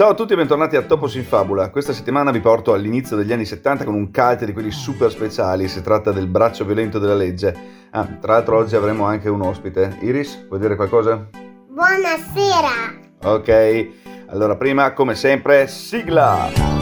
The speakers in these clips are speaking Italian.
Ciao a tutti e bentornati a Topos in Fabula. Questa settimana vi porto all'inizio degli anni 70 con un cult di quelli super speciali. Si tratta del braccio violento della legge. Ah, tra l'altro oggi avremo anche un ospite. Iris, vuoi dire qualcosa? Buonasera! Ok, allora prima, come sempre, sigla!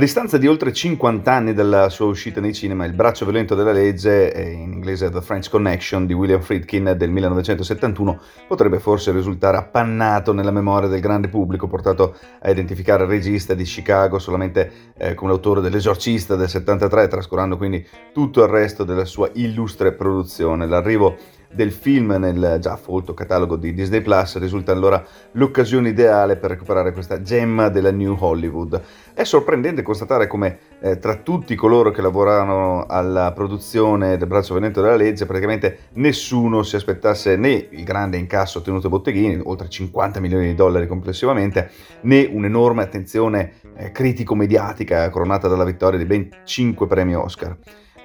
Distanza di oltre 50 anni dalla sua uscita nei cinema, Il braccio violento della legge, in inglese The French Connection di William Friedkin del 1971, potrebbe forse risultare appannato nella memoria del grande pubblico, portato a identificare il regista di Chicago solamente eh, come l'autore dell'Esorcista del 73, trascurando quindi tutto il resto della sua illustre produzione. L'arrivo del film nel già folto catalogo di Disney Plus risulta allora l'occasione ideale per recuperare questa gemma della New Hollywood. È sorprendente constatare come eh, tra tutti coloro che lavorano alla produzione del braccio venento della legge praticamente nessuno si aspettasse né il grande incasso ottenuto a Botteghini, oltre 50 milioni di dollari complessivamente, né un'enorme attenzione eh, critico-mediatica coronata dalla vittoria di ben 5 premi Oscar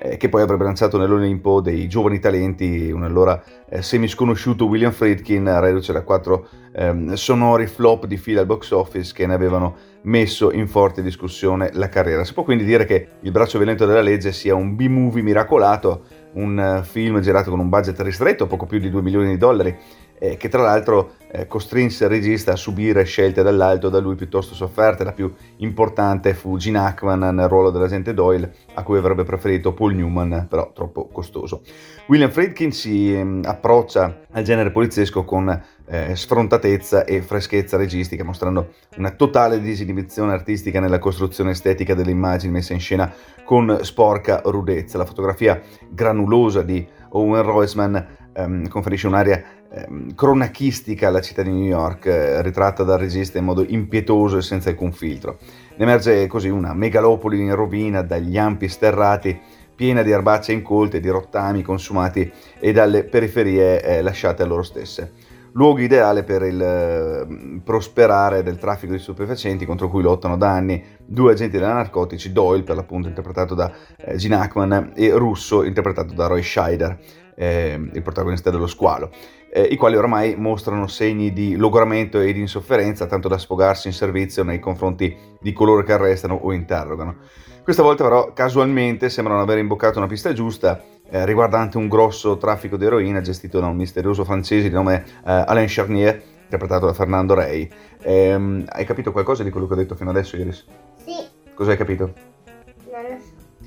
eh, che poi avrebbe lanciato nell'Olimpo dei giovani talenti, un allora eh, sconosciuto William Friedkin, reduce da quattro ehm, sonori flop di fila al box office che ne avevano messo in forte discussione la carriera. Si può quindi dire che Il braccio violento della legge sia un B-movie miracolato, un uh, film girato con un budget ristretto, poco più di 2 milioni di dollari, eh, che tra l'altro eh, costrinse il regista a subire scelte dall'alto da lui piuttosto sofferte. La più importante fu Gene Hackman nel ruolo dell'agente Doyle, a cui avrebbe preferito Paul Newman, però troppo costoso. William Friedkin si eh, approccia al genere poliziesco con eh, sfrontatezza e freschezza registica, mostrando una totale disinibizione artistica nella costruzione estetica delle immagini messe in scena con sporca rudezza. La fotografia granulosa di Owen Roisman ehm, conferisce un'area ehm, cronachistica alla città di New York, eh, ritratta dal regista in modo impietoso e senza alcun filtro. Ne emerge così una megalopoli in rovina dagli ampi sterrati piena di erbacce incolte, di rottami consumati e dalle periferie eh, lasciate a loro stesse. Luogo ideale per il eh, prosperare del traffico di stupefacenti contro cui lottano da anni due agenti della narcotici, Doyle per l'appunto interpretato da eh, Gene Hackman e Russo interpretato da Roy Scheider eh, il protagonista dello squalo, eh, i quali oramai mostrano segni di logoramento e di insofferenza, tanto da sfogarsi in servizio nei confronti di coloro che arrestano o interrogano. Questa volta però casualmente sembrano aver imboccato una pista giusta eh, riguardante un grosso traffico di eroina gestito da un misterioso francese di nome eh, Alain Charnier, interpretato da Fernando Rey. Ehm, hai capito qualcosa di quello che ho detto fino adesso, Iris? Sì. Cosa hai capito?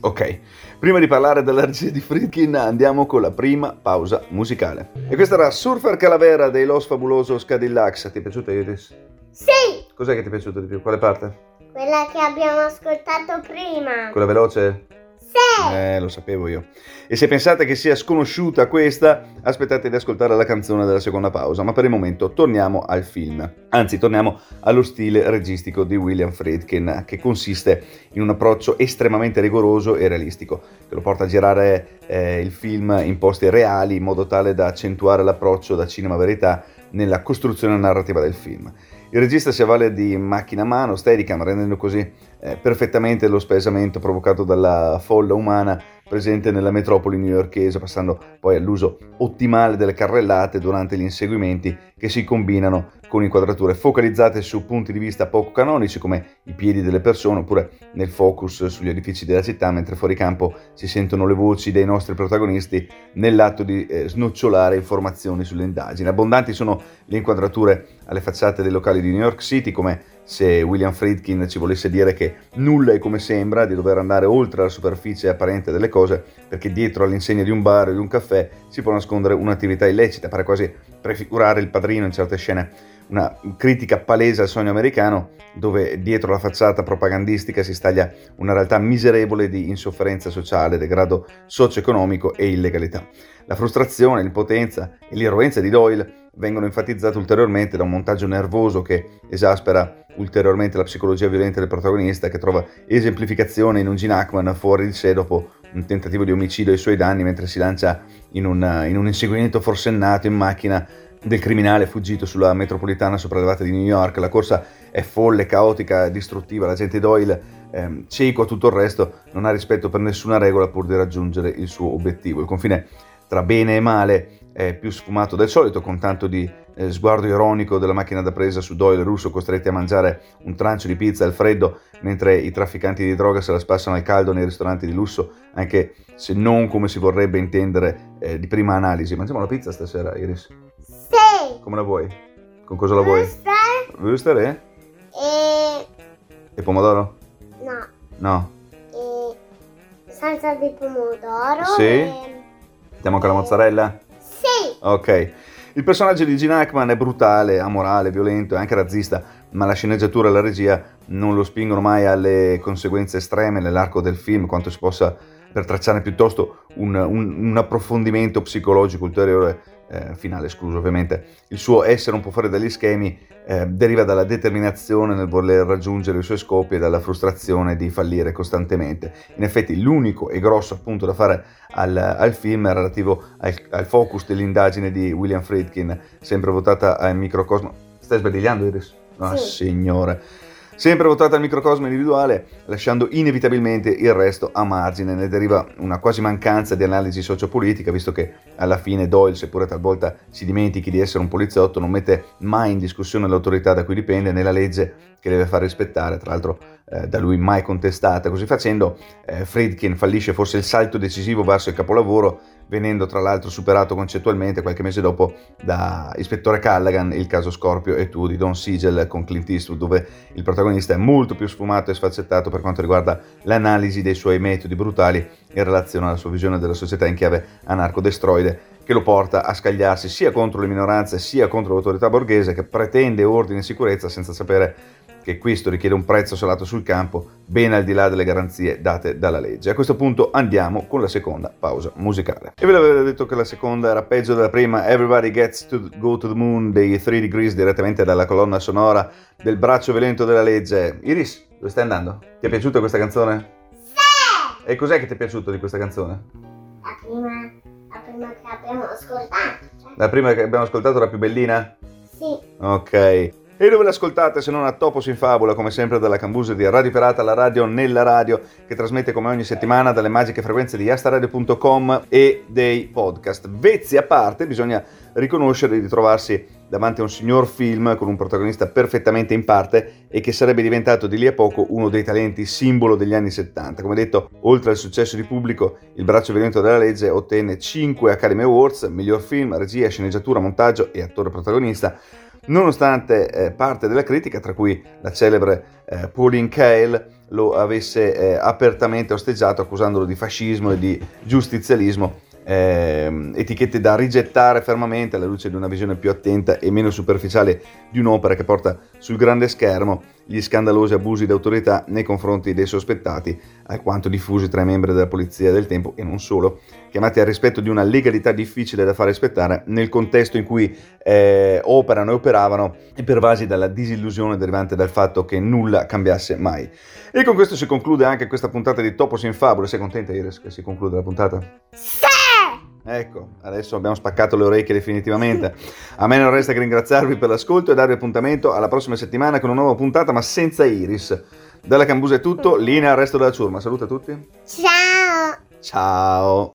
Ok, prima di parlare della regia di Friedkin andiamo con la prima pausa musicale. E questa era Surfer Calavera dei Los Fabulosos Cadillacs. Ti è piaciuta Iris? Sì! Cos'è che ti è piaciuto di più? Quale parte? Quella che abbiamo ascoltato prima. Quella veloce? Sì! Eh, lo sapevo io. E se pensate che sia sconosciuta questa, aspettate di ascoltare la canzone della seconda pausa, ma per il momento torniamo al film. Anzi, torniamo allo stile registico di William Friedkin, che consiste in un approccio estremamente rigoroso e realistico, che lo porta a girare eh, il film in posti reali in modo tale da accentuare l'approccio da cinema verità nella costruzione narrativa del film. Il regista si avvale di macchina a mano, Steadicam, rendendo così eh, perfettamente lo spesamento provocato dalla folla umana presente nella metropoli newyorkese, passando poi all'uso ottimale delle carrellate durante gli inseguimenti che si combinano con inquadrature focalizzate su punti di vista poco canonici come i piedi delle persone oppure nel focus sugli edifici della città, mentre fuori campo si sentono le voci dei nostri protagonisti nell'atto di eh, snocciolare informazioni sulle indagini. Abbondanti sono le inquadrature alle facciate dei locali di New York City come se William Friedkin ci volesse dire che nulla è come sembra, di dover andare oltre la superficie apparente delle cose, perché dietro all'insegna di un bar o di un caffè si può nascondere un'attività illecita, pare quasi prefigurare il padrino in certe scene una critica palese al sogno americano, dove dietro la facciata propagandistica si staglia una realtà miserevole di insofferenza sociale, degrado socio-economico e illegalità. La frustrazione, l'impotenza e l'irruenza di Doyle vengono enfatizzate ulteriormente da un montaggio nervoso che esaspera ulteriormente la psicologia violenta del protagonista, che trova esemplificazione in un Gene Hackman fuori di sé dopo un tentativo di omicidio ai suoi danni mentre si lancia in un, in un inseguimento forsennato in macchina del criminale fuggito sulla metropolitana sopraelevata di New York. La corsa è folle, caotica, distruttiva. L'agente Doyle, ehm, cieco a tutto il resto, non ha rispetto per nessuna regola pur di raggiungere il suo obiettivo. Il confine tra bene e male è più sfumato del solito, con tanto di eh, sguardo ironico della macchina da presa su Doyle russo costretti a mangiare un trancio di pizza al freddo, mentre i trafficanti di droga se la spassano al caldo nei ristoranti di lusso, anche se non come si vorrebbe intendere eh, di prima analisi. Mangiamo la pizza stasera, Iris? Sì. Come la vuoi? Con cosa la vuoi? Questa Wuster e? e... E pomodoro? no. No. E... Salsa di pomodoro. Sì. E... Mettiamo anche la mozzarella? Sì. Ok. Il personaggio di Gene Hackman è brutale, amorale, violento e anche razzista, ma la sceneggiatura e la regia non lo spingono mai alle conseguenze estreme nell'arco del film, quanto si possa per tracciare piuttosto un, un, un approfondimento psicologico ulteriore, eh, finale escluso ovviamente. Il suo essere un po' fuori dagli schemi eh, deriva dalla determinazione nel voler raggiungere i suoi scopi e dalla frustrazione di fallire costantemente. In effetti l'unico e grosso appunto da fare al, al film è relativo al, al, focus dell'indagine di William Friedkin, sempre votata al microcosmo. Stai sbadigliando Iris? Ah, Sì. signore sempre votata al microcosmo individuale, lasciando inevitabilmente il resto a margine. Ne deriva una quasi mancanza di analisi sociopolitica, visto che alla fine Doyle, seppure talvolta si dimentichi di essere un poliziotto, non mette mai in discussione l'autorità da cui dipende né la legge che deve far rispettare, tra l'altro eh, da lui mai contestata. Così facendo, eh, Friedkin fallisce forse il salto decisivo verso il capolavoro, venendo tra l'altro superato concettualmente qualche mese dopo da Ispettore Callaghan, il caso Scorpio e tu di Don Siegel con Clint Eastwood, dove il protagonista è molto più sfumato e sfaccettato per quanto riguarda l'analisi dei suoi metodi brutali in relazione alla sua visione della società in chiave anarco-destroide che lo porta a scagliarsi sia contro le minoranze sia contro l'autorità borghese che pretende ordine e sicurezza senza sapere che questo richiede un prezzo salato sul campo, ben al di là delle garanzie date dalla legge. A questo punto andiamo con la seconda pausa musicale. E ve l'avevo detto che la seconda era peggio della prima, Everybody Gets to Go to the Moon dei 3 Degrees direttamente dalla colonna sonora del braccio violento della legge. Iris, dove stai andando? Ti è piaciuta questa canzone? Sì. E cos'è che ti è piaciuto di questa canzone? La prima, la prima che abbiamo ascoltato. cioè. La prima che abbiamo ascoltato era più bellina? Sì. Ok. E dove l'ascoltate se non a Topos in Fabula, come sempre dalla Cambuse di Radio Pirata, la radio nella radio, che trasmette come ogni settimana dalle magiche frequenze di astaradio.com e dei podcast. Vezzi a parte, bisogna riconoscere di trovarsi davanti a un signor film con un protagonista perfettamente in parte e che sarebbe diventato di lì a poco uno dei talenti simbolo degli anni 70. Come detto, oltre al successo di pubblico, Il braccio violento della legge ottenne 5 Academy Awards, miglior film, regia, sceneggiatura, montaggio e attore protagonista, nonostante eh, parte della critica, tra cui la celebre eh, Pauline Kael, lo avesse eh, apertamente osteggiato accusandolo di fascismo e di giustizialismo, ehm, etichette da rigettare fermamente alla luce di una visione più attenta e meno superficiale di un'opera che porta sul grande schermo gli scandalosi abusi d'autorità nei confronti dei sospettati, alquanto diffusi tra i membri della polizia del tempo e non solo, chiamati al rispetto di una legalità difficile da far rispettare nel contesto in cui eh, operano e operavano e pervasi dalla disillusione derivante dal fatto che nulla cambiasse mai. E con questo si conclude anche questa puntata di Topos in Fabula. Sei contenta Iris che si conclude la puntata? Sì. Ecco, adesso abbiamo spaccato le orecchie definitivamente. A me non resta che ringraziarvi per l'ascolto e darvi appuntamento alla prossima settimana con una nuova puntata, ma senza Iris. Dalla Cambusa è tutto, linea al resto della ciurma. Saluta a tutti. Ciao. Ciao.